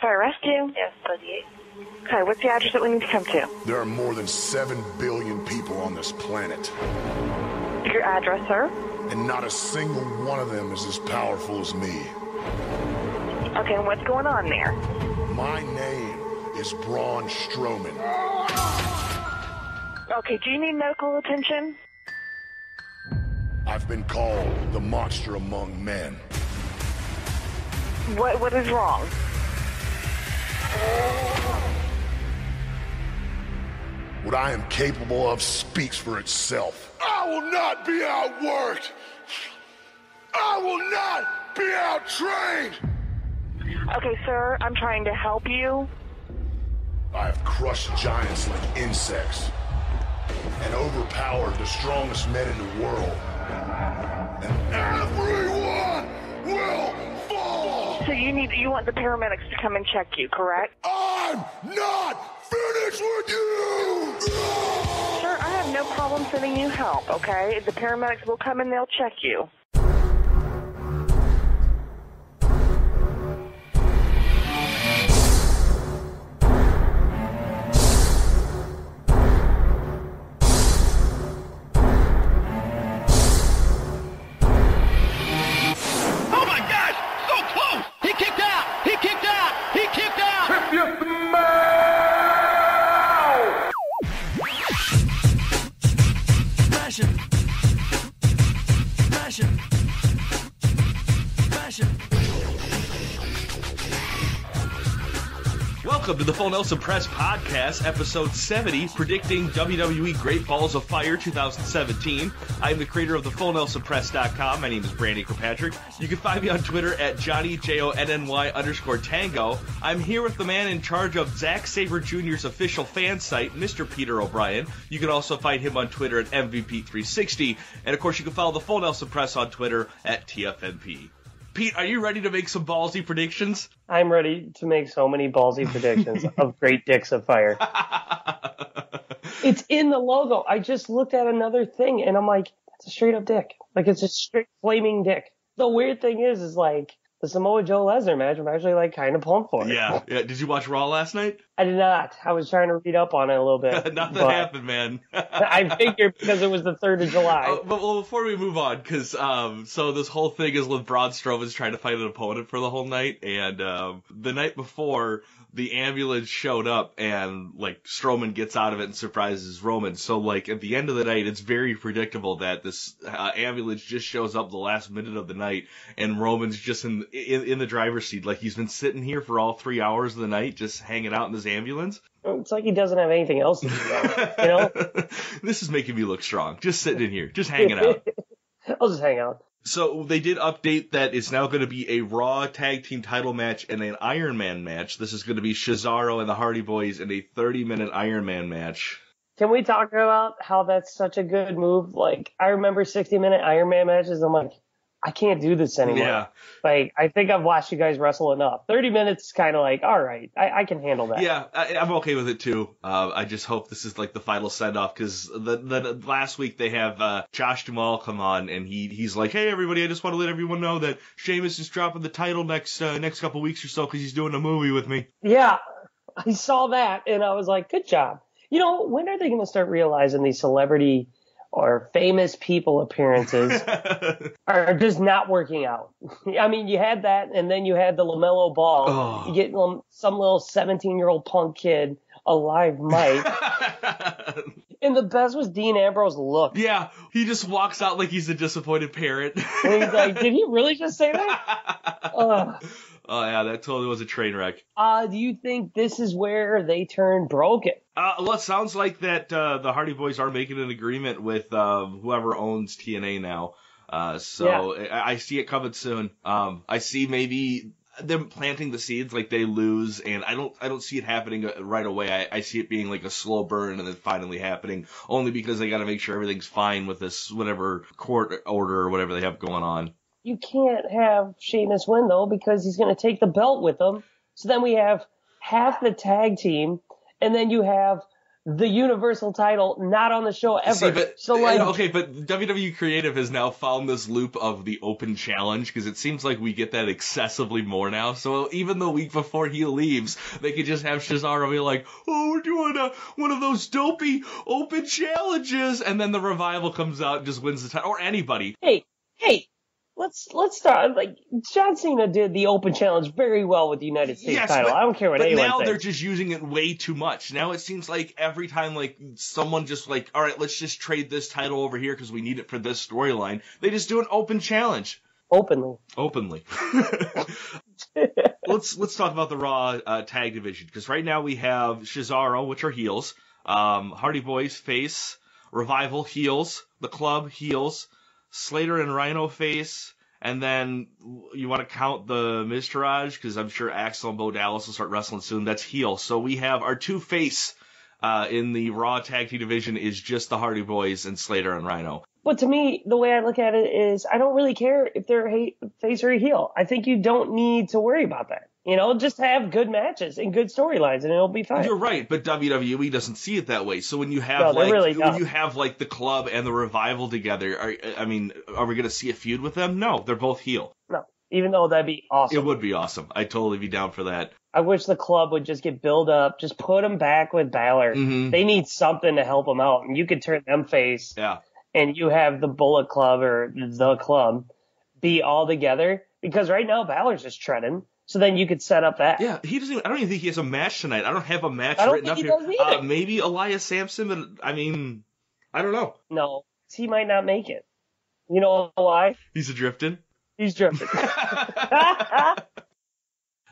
Can Rescue? Yes, 38. Okay, what's the address that we need to come to? There are more than 7 billion people on this planet, Your address, sir? and not a single one of them is as powerful as me. Okay, and what's going on there? My name is Braun Strowman. Okay, do you need medical attention? I've been called the monster among men. What What is wrong? What I am capable of speaks for itself. I will not be outworked. I will not be outtrained. Okay, sir, I'm trying to help you. I have crushed giants like insects and overpowered the strongest men in the world. And everyone will fall. So you need you want the paramedics to come and check you, correct? I'm not finished with you. Sir, I have no problem sending you help, okay? The paramedics will come and they'll check you. Full Nelson Press Podcast, episode 70, predicting WWE Great Balls of Fire 2017. I am the creator of the FullNelsonPress.com. My name is Brandon Kirkpatrick. You can find me on Twitter at Johnny J O N N Y underscore Tango. I'm here with the man in charge of Zack Sabre Jr.'s official fan site, Mr. Peter O'Brien. You can also find him on Twitter at MVP360, and of course you can follow the Full Nelson Press on Twitter at TFNP. Pete, are you ready to make some ballsy predictions? I'm ready to make so many ballsy predictions of great dicks of fire. It's in the logo. I just looked at another thing and I'm like, that's a straight up dick. Like it's a straight flaming dick. The weird thing is, is like the Samoa Joe Lesnar match. I'm actually like kind of pumped for it. Yeah, yeah. Did you watch Raw last night? I did not. I was trying to read up on it a little bit. Nothing happened, man. I figured because it was the third of July. Uh, but well, before we move on, because um, so this whole thing is with Braun Strowman's trying to fight an opponent for the whole night, and um, the night before, the ambulance showed up, and like Strowman gets out of it and surprises Roman. So like at the end of the night, it's very predictable that this uh, ambulance just shows up the last minute of the night, and Roman's just in, in in the driver's seat, like he's been sitting here for all three hours of the night, just hanging out in this ambulance. It's like he doesn't have anything else to do. You know, this is making me look strong. Just sitting in here, just hanging out. I'll just hang out. So they did update that it's now going to be a Raw Tag Team Title match and an Iron Man match. This is going to be Cesaro and the Hardy Boys in a 30 minute Iron Man match. Can we talk about how that's such a good move? Like, I remember 60 minute Iron Man matches. I'm like, I can't do this anymore. Yeah. Like, I think I've watched you guys wrestle enough. 30 minutes, is kind of like, all right, I, I can handle that. Yeah, I, I'm okay with it too. Uh, I just hope this is like the final send off because the, the last week they have uh, Josh Duhamel come on and he he's like, hey everybody, I just want to let everyone know that Sheamus is dropping the title next uh, next couple weeks or so because he's doing a movie with me. Yeah. I saw that and I was like, good job. You know, when are they going to start realizing these celebrity or famous people appearances are just not working out? I mean, you had that and then you had the LaMelo ball. Oh. You get um, some little 17 year old punk kid, a live mic. and the best was Dean Ambrose look. yeah, he just walks out like he's a disappointed parent. And he's like, did he really just say that? Oh yeah, that totally was a train wreck. Uh, do you think this is where they turn broken? Uh, well, it sounds like that uh, the Hardy Boys are making an agreement with uh, whoever owns TNA now. Uh, so I, I see it coming soon. Um, I see maybe them planting the seeds like they lose, and I don't I don't see it happening uh, right away. I, I see it being like a slow burn and then finally happening, only because they got to make sure everything's fine with this whatever court order or whatever they have going on. You can't have Sheamus win though because he's going to take the belt with him. So then we have half the tag team, and then you have the Universal title not on the show ever. See, but, so like, okay, but WWE Creative has now found this loop of the open challenge because it seems like we get that excessively more now. So even the week before he leaves, they could just have Cesaro be like, "Oh, we're doing a one of those dopey open challenges," and then the revival comes out and just wins the title, or anybody. hey, hey, let's let's start. Like John Cena did the Open Challenge very well with the United States Yes, title. but- I don't care what But anyone now thinks. they're just using it way too much. Now it seems like every time like someone just like, all right, let's just trade this title over here because we need it for this storyline. They just do an open challenge openly. openly. let's let's talk about the Raw uh, tag division because right now we have Cesaro, which are heels, um, Hardy Boys face, Revival heels, the Club heels, Slater and Rhino face. And then you want to count the Miztourage because I'm sure Axel and Bo Dallas will start wrestling soon. That's heel. So we have our two face uh, in the Raw tag team division is just the Hardy Boys and Slater and Rhino. But to me, the way I look at it is, I don't really care if they're a face or a heel. I think you don't need to worry about that. You know, just have good matches and good storylines, and it'll be fine. You're right, but WWE doesn't see it that way. So when you have No, like really when you have like the club and the revival together, are, I mean, are we going to see a feud with them? No, they're both heel. No, even though that'd be awesome. It would be awesome. I'd totally be down for that. I wish the club would just get built up. Just put them back with Balor. Mhm. They need something to help them out, and you could turn them face, Yeah. and you have the Bullet Club or the club be all together. Because right now Balor's just treading. So then you could set up that. Yeah, he doesn't. Even, I don't even think he has a match tonight. I don't have a match I don't written think up he here. does either. Uh, maybe Elias Samson, but I mean, I don't know. No, he might not make it. You know why? He's drifting. He's drifting.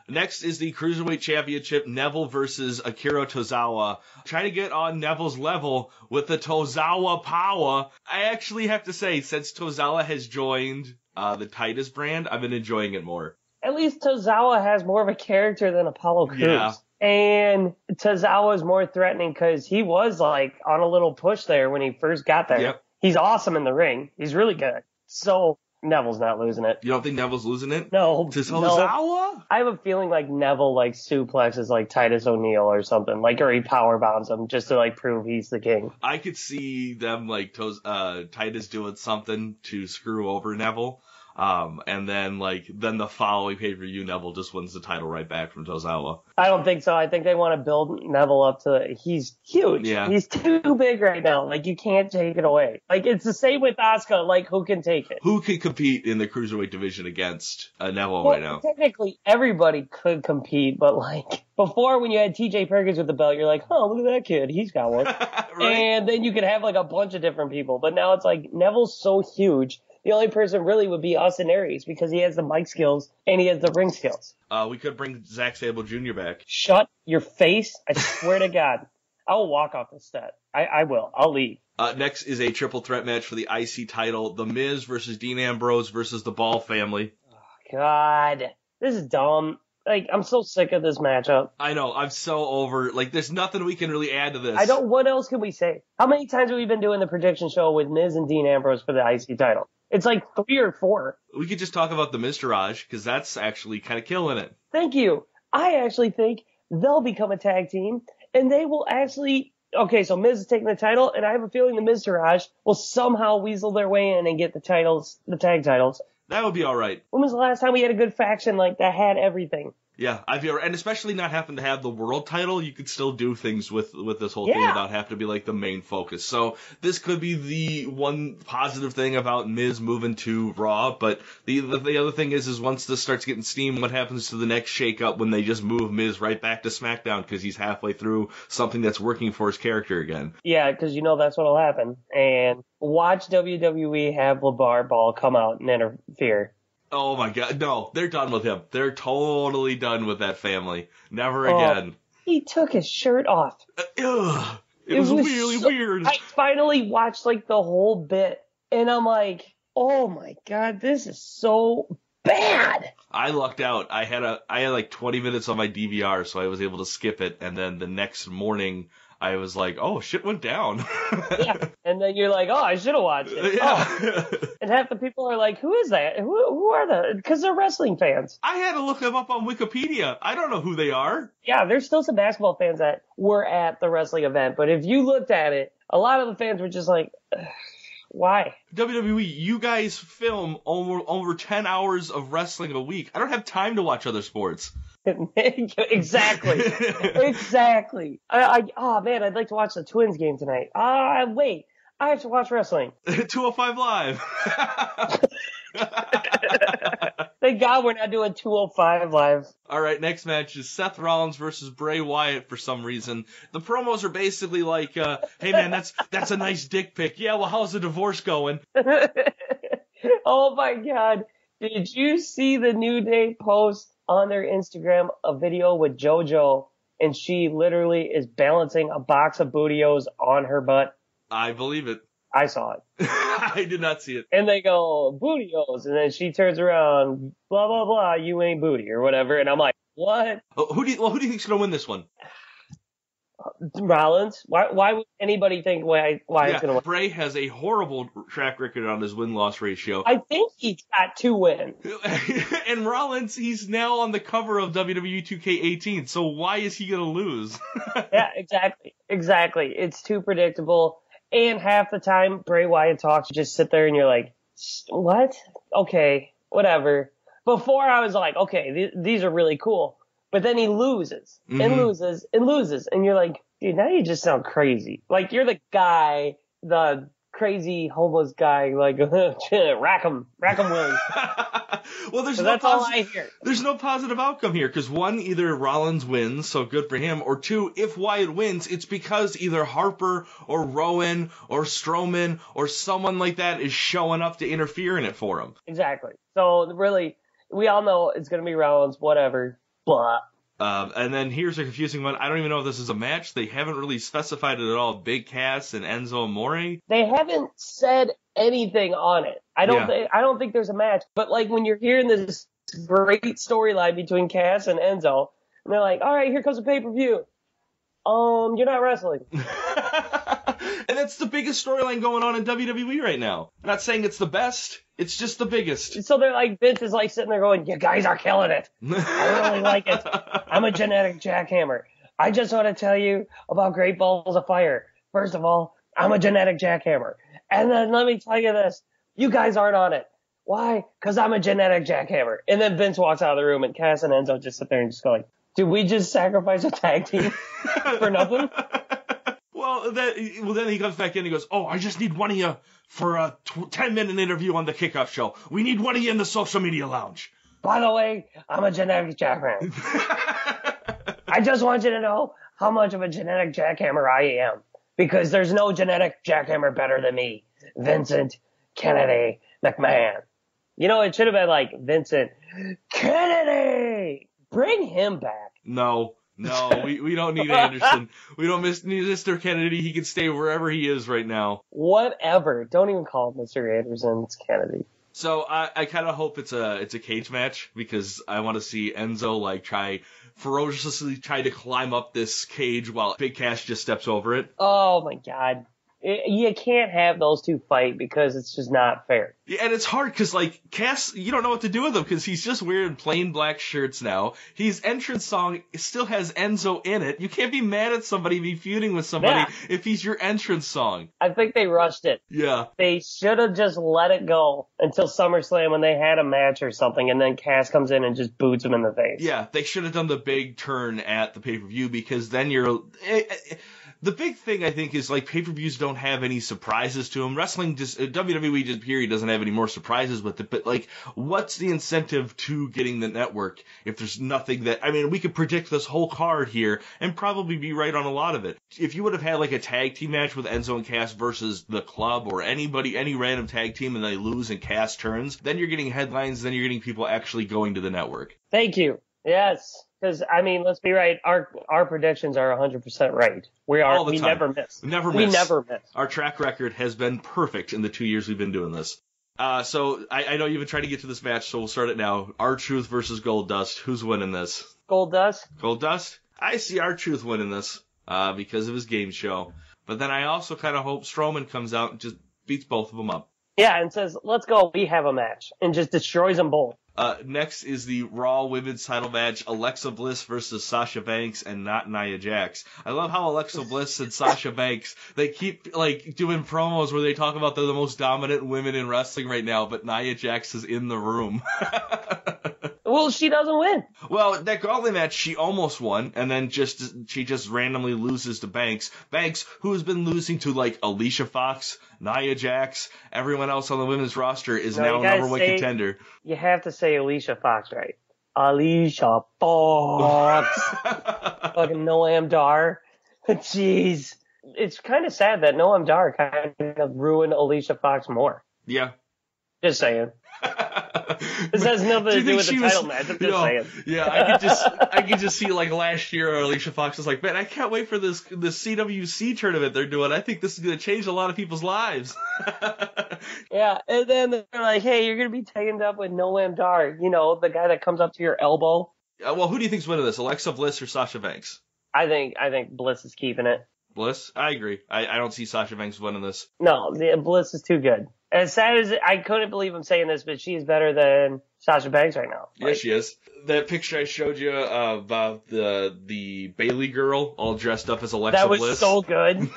Next is the Cruiserweight Championship, Neville versus Akira Tozawa. Trying to get on Neville's level with the Tozawa power. I actually have to say, since Tozawa has joined uh, the Titus brand, I've been enjoying it more. At least Tozawa has more of a character than Apollo Crews. Yeah. And Tozawa is more threatening because he was like on a little push there when he first got there. Yep. He's awesome in the ring. He's really good. So Neville's not losing it. You don't think Neville's losing it? No. To no. I have a feeling like Neville like suplexes like Titus O'Neil or something, like or he power bombs him just to like prove he's the king. I could see them like Toz- uh, Titus doing something to screw over Neville. Um, and then like then the following pay per view, Neville just wins the title right back from Tozawa. I don't think so. I think they want to build Neville up to he's huge. Yeah. He's too big right now. Like you can't take it away. Like it's the same with Asuka. Like who can take it? Who could compete in the cruiserweight division against uh, Neville Well, right now? technically everybody could compete, but like before when you had TJ Perkins with the belt, you're like, oh look at that kid, he's got one. right? And then you could have like a bunch of different people. But now it's like Neville's so huge. The only person really would be Austin Aries because he has the mic skills and he has the ring skills. Uh, we could bring Zack Sabre Jr. back. Shut your face. I swear to God. I will walk off the set. I, I will. I'll leave. Uh, next is a triple threat match for the IC title: The Miz versus Dean Ambrose versus the Ball family. God. This is dumb. Like, I'm so sick of this matchup. I know I'm so over. Like, there's nothing we can really add to this. I don't, what else can we say? How many times have we been doing the prediction show with Miz and Dean Ambrose for the IC title? It's like three or four. We could just talk about the Miztourage because that's actually kind of killing it. Thank you. I actually think they'll become a tag team and they will actually. Okay, so Miz is taking the title, and I have a feeling the Miztourage will somehow weasel their way in and get the titles, the tag titles. That would be all right. When was the last time we had a good faction like that had everything? Yeah, I'd be and especially not having to have the world title, you could still do things with with this whole thing without having to be like the main focus. So this could be the one positive thing about Miz moving to Raw. But the the, the other thing is, is once this starts getting steam, what happens to the next shakeup when they just move Miz right back to SmackDown because he's halfway through something that's working for his character again? Yeah, because you know that's what'll happen. And watch WWE have LeVar Ball come out and interfere. Oh my God, no, they're done with him. They're totally done with that family. Never Oh. again. He took his shirt off. Uh, ugh. It, was, really so- weird. I finally watched like the whole bit, and I'm like, oh my god, this is so bad. I lucked out. I had a I had like 20 minutes on my DVR, so I was able to skip it. And then the next morning, I was like, oh, shit went down. yeah. And then you're like, oh, I should have watched it. Yeah. Oh. And half the people are like, who is that? Who, who are the? Because they're wrestling fans. I had to look them up on Wikipedia. I don't know who they are. Yeah, there's still some basketball fans that were at the wrestling event, but if you looked at it, a lot of the fans were just like, "Ugh, why? WWE, you guys film over over ten hours of wrestling a week. I don't have time to watch other sports. exactly. exactly. I, I, oh man, I'd like to watch the Twins game tonight. Ah, wait, I have to watch wrestling. 205 Live. Thank God we're not doing 205 live. All right, next match is Seth Rollins versus Bray Wyatt for some reason. The promos are basically like, uh, "Hey man, that's that's a nice dick pic. Yeah, well, how's the divorce going?" oh my God. Did you see the New Day post on their Instagram a video with JoJo and she literally is balancing a box of Booty-O's on her butt? I believe it. I saw it. I did not see it. And they go, Booty-O's. And then she turns around, blah, blah, blah, you ain't booty or whatever. And I'm like, what? Oh, who do you, well, who do you think's gonna win this one? Rollins? Why, why would anybody think why, why yeah, going to win? Bray has a horrible track record on his win loss ratio. I think he's got two wins. and Rollins, he's now on the cover of WWE 2K18. So why is he gonna lose? yeah, exactly. Exactly. It's too predictable. And half the time, Bray Wyatt talks, you just sit there and you're like, what? Okay, whatever. Before I was like, okay, th- these are really cool. But then he loses and Mhm. loses and loses. And you're like, dude, now you just sound crazy. Like you're the guy, the crazy homeless guy, like, rack him, rack him Willie. well, there's no that's all I hear. there's no positive outcome here because one, either Rollins wins, so good for him, or two, if Wyatt wins, it's because either Harper or Rowan or Strowman or someone like that is showing up to interfere in it for him. Exactly. So really, we all know it's going to be Rollins, whatever. But Um, and then here's a confusing one. I don't even know if this is a match. They haven't really specified it at all. Big Cass and Enzo Amore. they haven't said anything on it. I don't Yeah. think I don't think there's a match. But like when you're hearing this great storyline between Cass and Enzo, and they're like, "All right, here comes a pay per view." Um, you're not wrestling. and that's the biggest storyline going on in WWE right now. I'm not saying it's the best. It's just the biggest. So they're like, Vince is like sitting there going, "You guys are killing it. I really like it. I'm a genetic jackhammer. I just want to tell you about Great Balls of Fire. First of all, I'm a genetic jackhammer. And then let me tell you this. You guys aren't on it. Why? Cause I'm a genetic jackhammer. And then Vince walks out of the room and Cass and Enzo just sit there and just go like, did we just sacrifice a tag team for nothing? Well, then, well, then he comes back in and he goes, "Oh, I just need one of you for a tw- ten minute interview on the kickoff show. We need one of you in the social media lounge." By the way, I'm a genetic jackhammer. I just want you to know how much of a genetic jackhammer I am. Because there's no genetic jackhammer better than me. Vincent Kennedy McMahon. You know, it should have been like Vincent Kennedy. Bring him back. No, no, we, we don't need Anderson. We don't miss need Mr. Kennedy. He can stay wherever he is right now. Whatever. Don't even call him Mr. Anderson. It's Kennedy. So I, I kind of hope it's a it's a cage match because I want to see Enzo like try ferociously try to climb up this cage while Big Cass just steps over it. Oh my god. I- You can't have those two fight because it's just not fair. Yeah, and it's hard because like Cass, you don't know what to do with him because he's just wearing plain black shirts now. His entrance song still has Enzo in it. You can't be mad at somebody be feuding with somebody Yeah. if he's your entrance song. I think they rushed it. Yeah. They should have just let it go until SummerSlam when they had a match or something, and then Cass comes in and just boots him in the face. Yeah, they should have done the big turn at the pay per view because then you're. eh, eh, the big thing I think is like pay per views don't have any surprises to them. Wrestling just uh, WWE just period doesn't have any more surprises with it. But like, what's the incentive to getting the network if there's nothing that I mean we could predict this whole card here and probably be right on a lot of it. If you would have had like a tag team match with Enzo and Cass versus the club or anybody any random tag team and they lose and Cass turns, then you're getting headlines. Then you're getting people actually going to the network. Thank you. Yes. Because, I mean, let's be right. Our our predictions are 100% right. We are. We time. never miss. Never miss. We never miss. Our track record has been perfect in the two years we've been doing this. Uh, so I, I know you've been trying to get to this match, so we'll start it now. R-Truth versus Goldust. Who's winning this? Goldust. Gold Dust? I see R-Truth winning this. uh, because of his game show. But then I also kind of hope Strowman comes out and just beats both of them up. Yeah, and says, let's go, we have a match, and just destroys them both. Uh, next is the Raw Women's Title match: Alexa Bliss versus Sasha Banks and not Nia Jax. I love how Alexa Bliss and Sasha Banks they keep like doing promos where they talk about they're the most dominant women in wrestling right now, but Nia Jax is in the room. Well, she doesn't win. Well, that gauntlet match, she almost won, and then just she just randomly loses to Banks. Banks, who has been losing to like Alicia Fox, Nia Jax, everyone else on the women's roster, is No, now you a gotta number one say- contender. You have to say Alicia Fox right. Alicia Fox. Fucking Noam Dar. Jeez. It's kind of sad that Noam Dar kind of ruined Alicia Fox more. yeah. Just saying. This has nothing to you do with the was- title match. I'm you just know, saying. Yeah, I could just I could just see like last year Alicia Fox was like, man, I can't wait for this this CWC tournament they're doing. I think this is gonna change a lot of people's lives. Yeah, and then they're like, hey, you're going to be taken up with Noam Dar. You know, the guy that comes up to your elbow. Uh, well, who do you think's winning this, Alexa Bliss or Sasha Banks? I think, I think Bliss is keeping it. Bliss, I agree. I, I don't see Sasha Banks winning this. No, the Bliss is too good. As sad as I couldn't believe I'm saying this, but she's better than Sasha Banks right now. Yeah, she is. That picture I showed you uh, about the the Bayley girl all dressed up as Alexa that was Bliss. so good.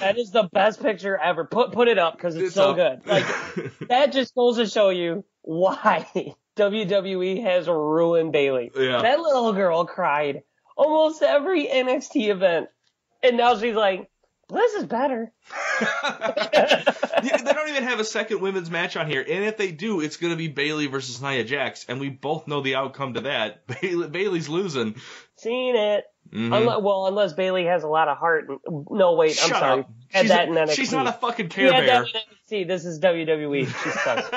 That is the best picture ever. Put put it up because it's, It's so up. good. Like that just goes to show you why WWE has ruined Bayley. Yeah. That little girl cried almost every NXT event, and now she's like, "Bliss is better." They don't even have a second women's match on here, and if they do, it's going to be Bayley versus Nia Jax, and we both know the outcome to that. Bayley, Bayley's losing. Seen it. Mhm. Unless, well, unless Bayley has a lot of heart. No, wait, I'm Shut sorry. up. Had She's, that a- in NXT. she's not a fucking Care Bear. NXT. This is WWE. She sucks.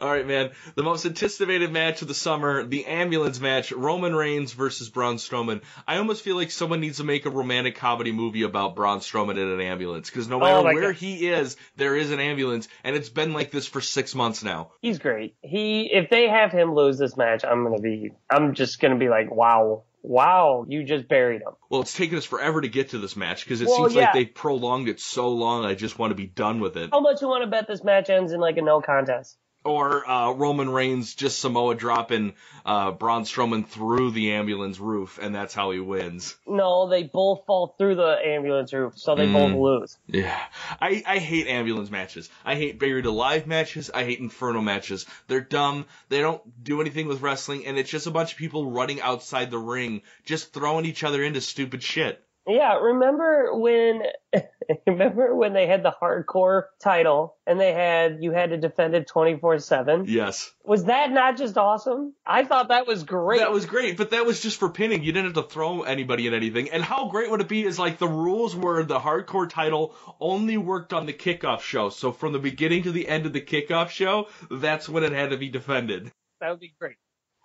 All right, man. The most anticipated match of the summer, the ambulance match, Roman Reigns versus Braun Strowman. I almost feel like someone needs to make a romantic comedy movie about Braun Strowman in an ambulance, because no oh matter Oh where God. he is, there is an ambulance, and it's been like this for six months now. He's great. He, if they have him lose this match, I'm gonna be, I'm just gonna be like, wow, wow, you just buried him. Well, it's taken us forever to get to this match because it Well, seems yeah. like they prolonged it so long. I just want to be done with it. How much you want to bet this match ends in like a no contest? Or uh, Roman Reigns just Samoa dropping uh, Braun Strowman through the ambulance roof, and that's how he wins. No, they both fall through the ambulance roof, so they Mm. both lose. Yeah, I, I hate ambulance matches. I hate buried alive matches. I hate inferno matches. They're dumb. They don't do anything with wrestling, and it's just a bunch of people running outside the ring, just throwing each other into stupid shit. Yeah, remember when, remember when they had the hardcore title and they had, you had to defend it 24-7? Yes. Was that not just awesome? I thought that was great. That was great, but that was just for pinning. You didn't have to throw anybody in anything. And how great would it be is like the rules were the hardcore title only worked on the kickoff show. So from the beginning to the end of the kickoff show, that's when it had to be defended. That would be great.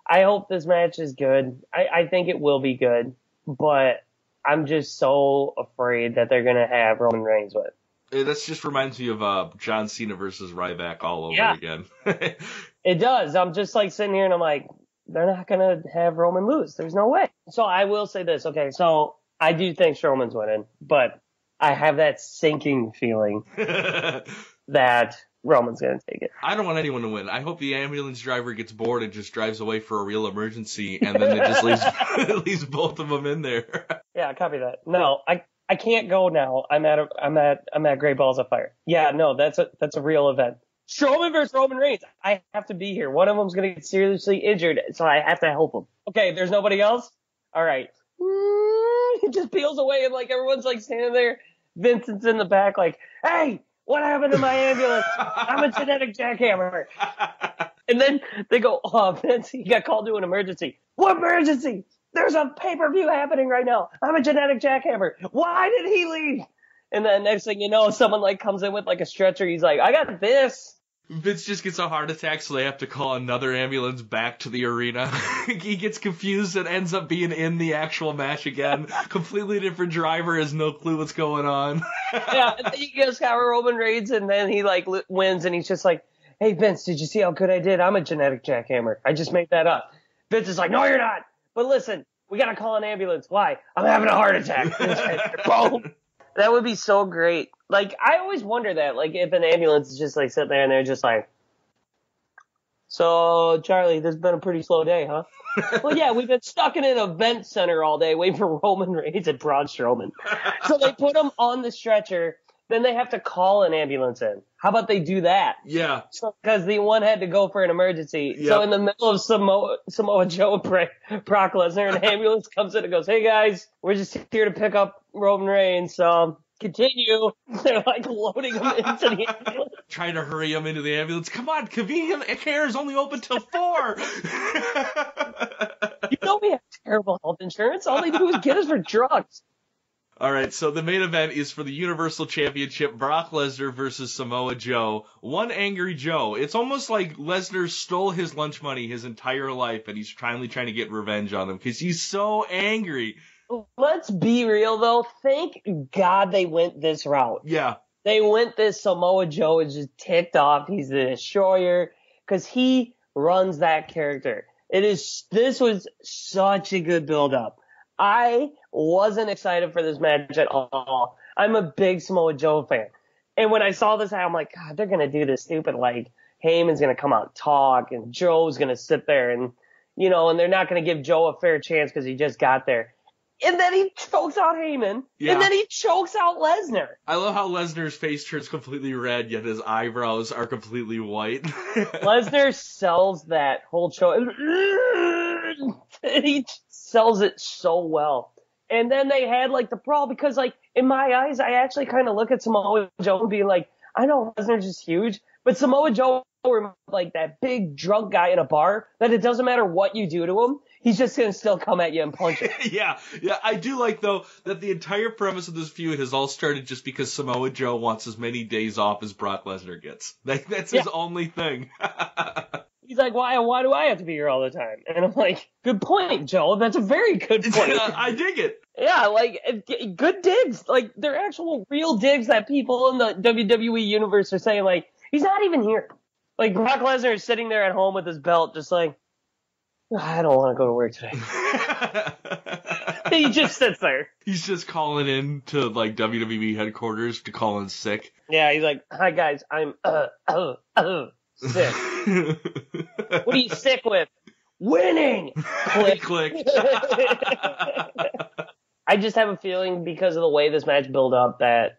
I hope this match is good. I, I think it will be good, but I'm just so afraid that they're gonna have Roman Reigns with. Uh, That just reminds me of uh, John Cena versus Ryback all over Yeah. again. It does. I'm just like sitting here and I'm like, they're not gonna have Roman lose. There's no way. So I will say this. Okay, so I do think Strowman's winning, but I have that sinking feeling that Roman's gonna take it. I don't want anyone to win. I hope the ambulance driver gets bored and just drives away for a real emergency, and then it just leaves leaves both of them in there. Yeah, copy that. No, I I can't go now. I'm at a, I'm at I'm at Great Balls of Fire. Yeah, no, that's a that's a real event. Strowman versus Roman Reigns. I have to be here. One of them's gonna get seriously injured, so I have to help him. Okay, there's nobody else. All right. He just peels away and like everyone's like standing there. Vincent's in the back, like, hey, what happened to my ambulance? I'm a genetic jackhammer. And then they go, oh, Vince, he got called to an emergency. What emergency? There's a pay-per-view happening right now. I'm a genetic jackhammer. Why did he leave? And then next thing you know, someone like comes in with like a stretcher. He's like, I got this. Vince just gets a heart attack, so they have to call another ambulance back to the arena. he gets confused and ends up being in the actual match again. Completely different driver, has no clue what's going on. yeah, he gets got Roman Reigns, and then he like li- wins, and he's just like, "Hey Vince, did you see how good I did? I'm a genetic jackhammer. I just made that up." Vince is like, "No, you're not." But listen, we gotta call an ambulance. Why? I'm having a heart attack. Boom. That would be so great. Like I always wonder that, like if an ambulance is just like sitting there and they're just like, so Charlie, this has been a pretty slow day, huh? well, yeah, we've been stuck in an event center all day waiting for Roman Reigns and Braun Strowman. So they put him on the stretcher. Then they have to call an ambulance in. How about they do that? Yeah. Because the one had to go for an emergency. So in the middle of Samoa, Samoa Joe Brock Lesnar, an ambulance comes in and goes, "Hey guys, we're just here to pick up Roman Reigns. So continue." They're like loading him into the ambulance. Trying to hurry him into the ambulance. Come on, convenient care is only open till four. You know we have terrible health insurance. All they do is get us for drugs. All right, so the main event is for the Universal Championship: Brock Lesnar versus Samoa Joe. One angry Joe. It's almost like Lesnar stole his lunch money his entire life, and he's finally trying to get revenge on him because he's so angry. Let's be real though. Thank God they went this route. Yeah, they went this Samoa Joe is just ticked off. He's the destroyer because he runs that character. It is this was such a good build up. I wasn't excited for this match at all. I'm a big Samoa Joe fan. And when I saw this, I'm like, God, they're gonna do this stupid like Heyman's gonna come out and talk and Joe's gonna sit there and you know, and they're not gonna give Joe a fair chance because he just got there. And then he chokes out Heyman. Yeah. And then he chokes out Lesnar. I love how Lesnar's face turns completely red, yet his eyebrows are completely white. Lesnar sells that whole show. he sells it so well. And then they had like the brawl because like in my eyes, I actually kind of look at Samoa Joe and be like, I know Lesnar's just huge, but Samoa Joe were like that big drunk guy in a bar that it doesn't matter what you do to him, he's just gonna still come at you and punch you. yeah, yeah. I do like though that the entire premise of this feud has all started just because Samoa Joe wants as many days off as Brock Lesnar gets. That, that's his only thing. He's like, why, why do I have to be here all the time? And I'm like, good point, Joe. That's a very good point. I dig it. Yeah, like good digs. Like they're actual real digs that people in the WWE universe are saying. Like he's not even here. Like Brock Lesnar is sitting there at home with his belt, just like I don't want to go to work today. he just sits there. He's just calling in to like WWE headquarters to call in sick. Yeah, he's like, "Hi guys, I'm uh uh uh sick. What are you sick with? Winning." Click. Click. I just have a feeling because of the way this match built up that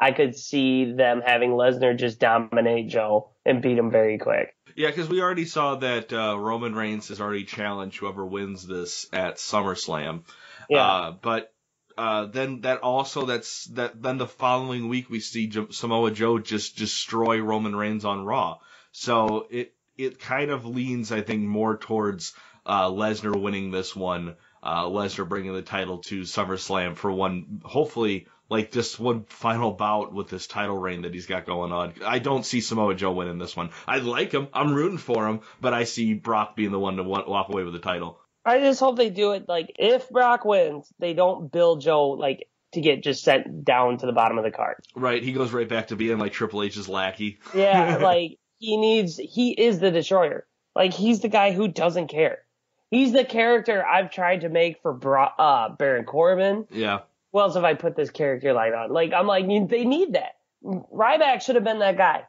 I could see them having Lesnar just dominate Joe and beat him very quick. Yeah, because we already saw that uh, Roman Reigns has already challenged whoever wins this at SummerSlam. Yeah. Uh, but uh, then that also that's that then the following week we see Samoa Joe just destroy Roman Reigns on Raw. So it it kind of leans I think more towards uh, Lesnar winning this one. Uh, Lesnar bringing the title to SummerSlam for one, hopefully like just one final bout with this title reign that he's got going on. I don't see Samoa Joe winning this one. I like him. I'm rooting for him, but I see Brock being the one to walk away with the title. I just hope they do it like if Brock wins, they don't build Joe like to get just sent down to the bottom of the card. Right, he goes right back to being like Triple H's lackey. Yeah, like he needs he is the destroyer. Like he's the guy who doesn't care. He's the character I've tried to make for Bra- uh, Baron Corbin. Yeah. Who else have I put this character line on? Like I'm like they need that. Ryback should have been that guy.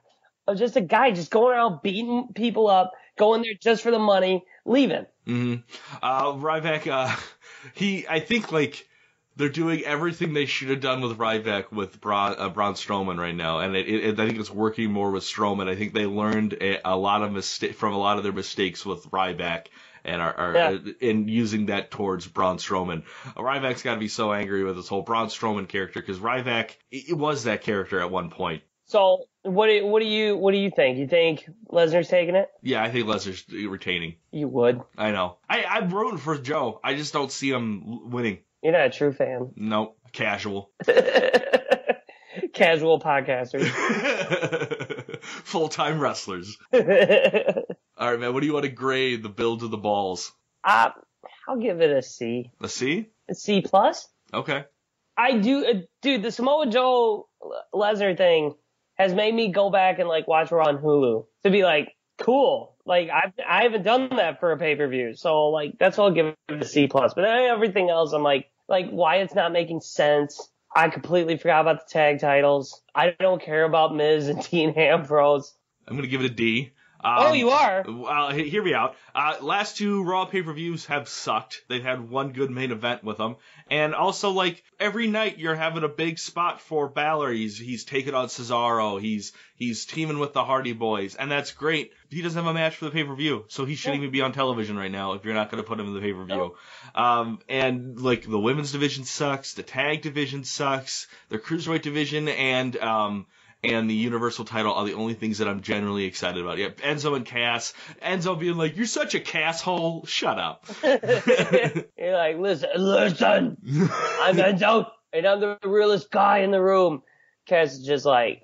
Of just a guy just going around beating people up, going there just for the money, leaving. hmm Uh, Ryback, uh, he, I think like they're doing everything they should have done with Ryback with Braun, uh, Braun Strowman right now, and it, it, I think it's working more with Strowman. I think they learned a, a lot of mistake from a lot of their mistakes with Ryback. And are, are Yeah. uh, in using that towards Braun Strowman. Uh, Ryback's got to be so angry with this whole Braun Strowman character because Ryback it, it was that character at one point. So what do what do you what do you think? You think Lesnar's taking it? Yeah, I think Lesnar's retaining. You would. I know. I, I'm rooting for Joe. I just don't see him winning. You're not a true fan. Nope. Casual. Casual podcasters. Full time wrestlers. uh, All right, man. What do you want to grade the build of the balls? I'll give it a C. A C? A C plus. Okay. I do, uh, dude. The Samoa Joe Lesnar thing has made me go back and like watch Raw on Hulu to be like, cool. Like I've I haven't done that for a pay per view, so like that's all I'll give it a C plus. But everything else, I'm like like why it's not making sense. I completely forgot about the tag titles. I don't care about Miz and Dean Ambrose. I'm gonna give it a D. oh, Um, you are. Well, he- hear me out. Uh, last two Raw pay-per-views have sucked. They've had one good main event with them, and also like every night you're having a big spot for Balor. He's he's taking on Cesaro. He's he's teaming with the Hardy Boys, and that's great. He doesn't have a match for the pay-per-view, so he shouldn't even be on television right now. If you're not going to put him in the pay-per-view, um, and like the women's division sucks, the tag division sucks, the cruiserweight division, and um and the Universal title are the only things that I'm generally excited about. Yeah, Enzo and Cass. Enzo being like, "You're such a casshole." Shut up. You're like, listen, listen. I'm Enzo, and I'm the realest guy in the room. Cass is just like,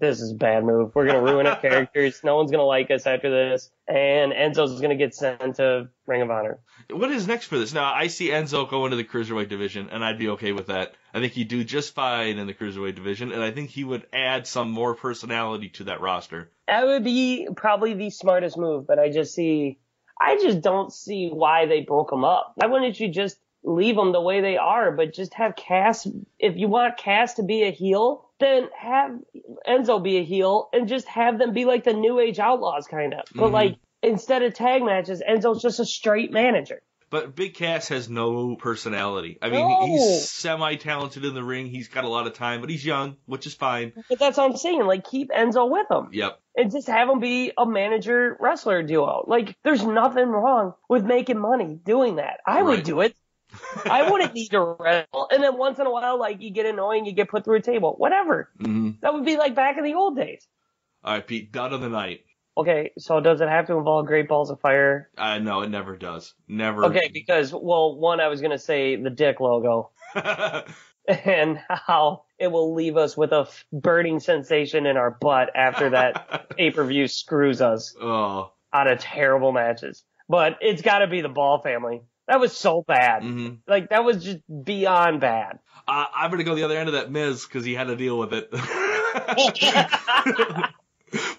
this is a bad move. We're gonna ruin our characters. No one's gonna like us after this. And Enzo's gonna get sent to Ring of Honor. what is next for this? Now, I see Enzo go into the cruiserweight division, and I'd be okay with that. I think he'd do just fine in the cruiserweight division, and I think he would add some more personality to that roster. That would be probably the smartest move, but I just see, I just don't see why they broke him up. Why wouldn't you just leave them the way they are, but just have Cass, if you want Cass to be a heel, then have Enzo be a heel and just have them be like the new age outlaws kind of. But Mhm. like, instead of tag matches, Enzo's just a straight manager. But Big Cass has no personality. I mean, No. he's semi-talented in the ring. He's got a lot of time, but he's young, which is fine. But that's what I'm saying. Like, keep Enzo with him. Yep. and just have them be a manager wrestler duo. Like, there's nothing wrong with making money doing that. I would do it. I wouldn't need to wrestle. And then once in a while, like, you get annoying, you get put through a table. Whatever. hmm That would be like back in the old days. All right, Pete. Done of the night. Okay, so does it have to involve Great Balls of Fire? Uh, no, it never does. Never. Okay, because, well, one, I was gonna say the dick logo. And how it will leave us with a f- burning sensation in our butt after that pay-per-view screws us. oh. out of terrible matches. But it's got to be the Ball family. That was so bad. hmm Like that was just beyond bad. Uh, I'm gonna go the other end of that Miz because he had to deal with it.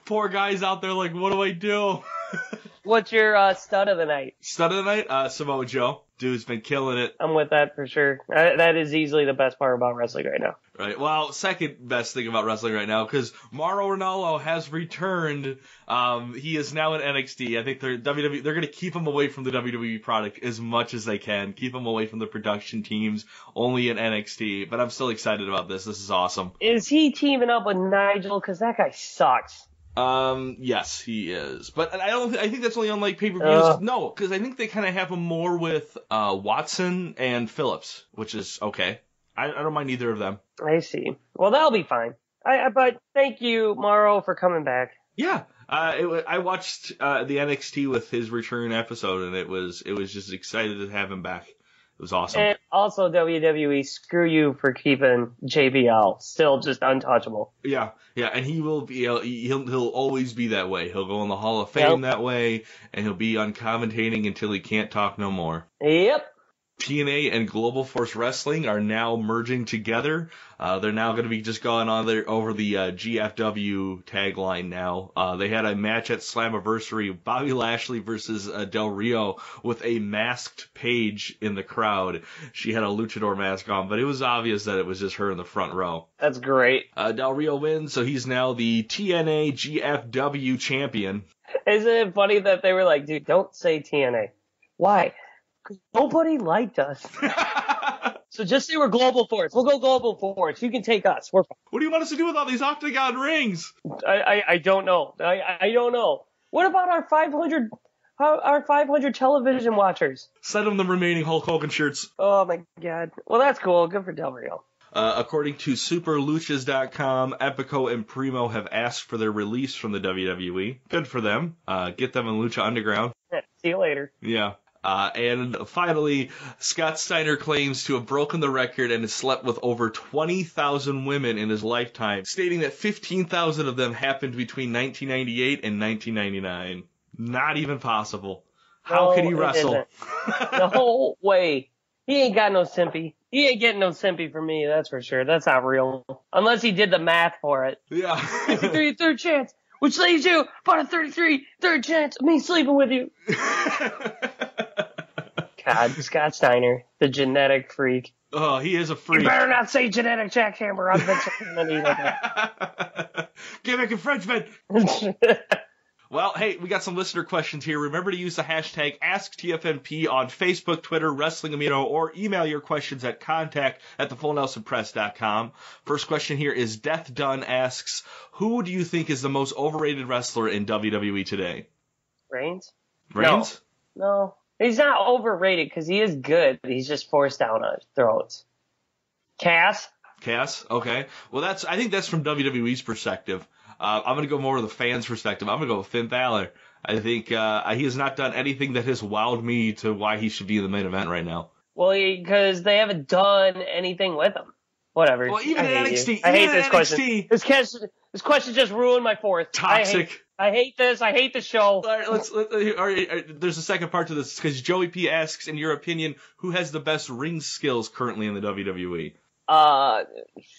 Poor guys out there, like, what do I do? What's your uh, stud of the night? Stud of the night, uh, Samoa Joe. Dude's been killing it. I'm with that for sure. Uh, that is easily the best part about wrestling right now. Right. Well, second best thing about wrestling right now because Mauro Ranallo has returned. Um, he is now in NXT. I think they're WWE. They're going to keep him away from the WWE product as much as they can. Keep him away from the production teams. Only in NXT. But I'm still excited about this. This is awesome. Is he teaming up with Nigel? Because that guy sucks. Um, yes, he is. But I don't. I think that's only on like pay per views. Ugh. No, because I think they kind of have him more with uh Watson and Phillips, which is okay. I, I don't mind either of them. I see. Well, that'll be fine. I, but thank you, Mauro, for coming back. Yeah, uh, it, I watched uh, the NXT with his return episode, and it was it was just excited to have him back. It was awesome. And also WWE, screw you for keeping JBL still just untouchable. yeah, yeah, and he will be he'll he'll always be that way. He'll go in the Hall of Fame Yep. that way, and he'll be on commentating until he can't talk no more. Yep. TNA and Global Force Wrestling are now merging together. Uh, they're now going to be just going on there over the uh, GFW tagline now. Uh, they had a match at Slammiversary, Bobby Lashley versus uh, Del Rio with a masked Paige in the crowd. She had a luchador mask on, but it was obvious that it was just her in the front row. That's great. Uh, Del Rio wins, so he's now the TNA GFW champion. Isn't it funny that they were like, dude, don't say TNA. Why? Because nobody liked us. So just say we're Global Force. We'll go Global Force. You can take us. We're fine. what do you want us to do with all these octagon rings? I, I, I don't know. I, I don't know. What about our 500, our our 500 television watchers? Send them the remaining Hulk Hogan shirts. Oh my god. Well, that's cool. Good for Del Rio. Uh, according to SuperLuchas.com, Epico and Primo have asked for their release from the WWE. Good for them. Uh, get them in Lucha Underground. See you later. Yeah. Uh, and finally, Scott Steiner claims to have broken the record and has slept with over 20,000 women in his lifetime, stating that 15,000 of them happened between 1998 and 1999. Not even possible. How No, can he wrestle? The whole way. He ain't got no simpy. He ain't getting no simpy from me, that's for sure. That's not real. Unless he did the math for it. yeah. Third, third chance. which leaves you about a 33 third chance of me sleeping with you. God, Scott Steiner, the genetic freak. oh, he is a You freak. better not say genetic jackhammer on Vince like Gimmick and Frenchman. Well, hey, we got some listener questions here. Remember to use the hashtag AskTFNP on Facebook, Twitter, Wrestling Amino, or email your questions at contact at thefullnelsonpress.com. First question here is Death Dunn asks, who do you think is the most overrated wrestler in WWE today? Reigns? Reigns? No. He's not overrated because he is good. But he's just forced down our throats. Cass? Cass? Okay. Well, that's, I think that's from WWE's perspective. Uh, I'm going to go more with the fans' perspective. I'm going to go with Finn Balor. I think uh, he has not done anything that has wowed me to why he should be in the main event right now. Well, because they haven't done anything with him. Whatever. Well, even I in NXT you. I hate this question. This question, this question just ruined my fourth. I hate, Toxic. I hate this. I hate the show. All right, let's. Let, uh, all right, there's a second part to this because Joey P asks, in your opinion, who has the best ring skills currently in the WWE? Uh,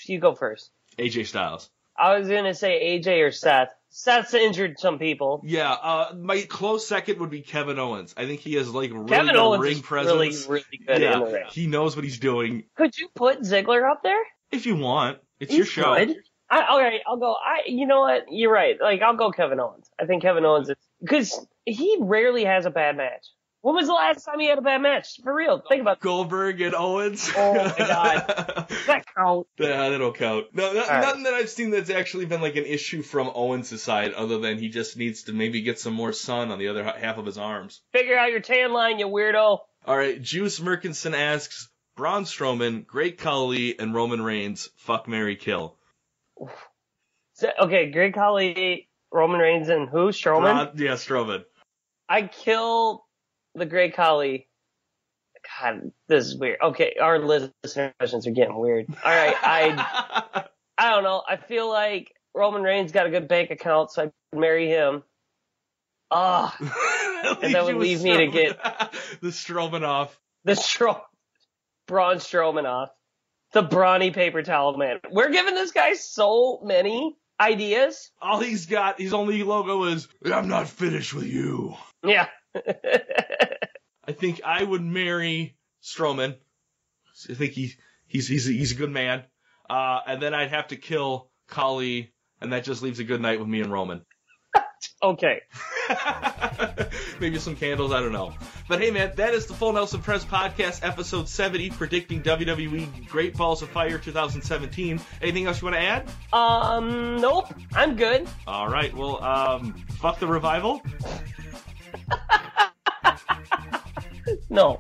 you go first. AJ Styles. I was gonna say AJ or Seth. Seth's injured some people. Yeah, uh, my close second would be Kevin Owens. I think he has like really Kevin good Owens ring is presence. really, really good yeah, he knows what he's doing. Could you put Ziggler up there? If you want, it's He's your show. good. I, all right, I'll go. I, you know what? You're right. Like, I'll go Kevin Owens. I think Kevin Owens is because he rarely has a bad match. When was the last time he had a bad match? For real, think about Goldberg and Owens. Oh my God. that count. Yeah, that don't count. No, no All right. nothing that I've seen that's actually been like an issue from Owens' side, other than he just needs to maybe get some more sun on the other half of his arms. Figure out your tan line, you weirdo. All right, Juice Merkinson asks Braun Strowman, Great Khali, and Roman Reigns. Fuck Marry Kill. So, okay, Great Khali, Roman Reigns, and who? Strowman. Braun, yeah, Strowman. I kill the Great Khali. God, this is weird. Okay, our listener questions are getting weird. All right, I I don't know. I feel like Roman Reigns got a good bank account, so I'd marry him. Ah, And that would leave me to get- the Strowman off. the Stro- Braun Strowman off. The brawny paper towel man. We're giving this guy so many ideas. All he's got, his only logo is "I'm not finished with you." Yeah. I think I would marry Strowman. I think he he's he's he's a good man. Uh, and then I'd have to kill Khali, and that just leaves a good night with me and Roman. okay. Maybe some candles, I don't know. But hey, man, that is the Full Nelson Press Podcast, episode 70, predicting WWE Great Balls of Fire 2017. Anything else you want to add? Um, nope. I'm good. All right, well, um, fuck the revival. No,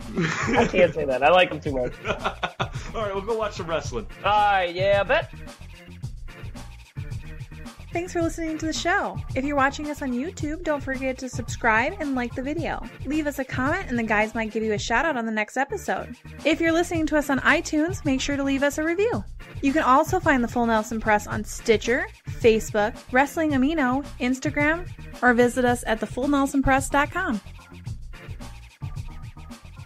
I can't say that. I like him too much. All right, we'll go watch some wrestling. Alright, yeah, I bet. Thanks for listening to the show. If you're watching us on YouTube, don't forget to subscribe and like the video. Leave us a comment and the guys might give you a shout out on the next episode. If you're listening to us on iTunes, make sure to leave us a review. You can also find the Full Nelson Press on Stitcher, Facebook, Wrestling Amino, Instagram, or visit us at thefullnelsonpress.com.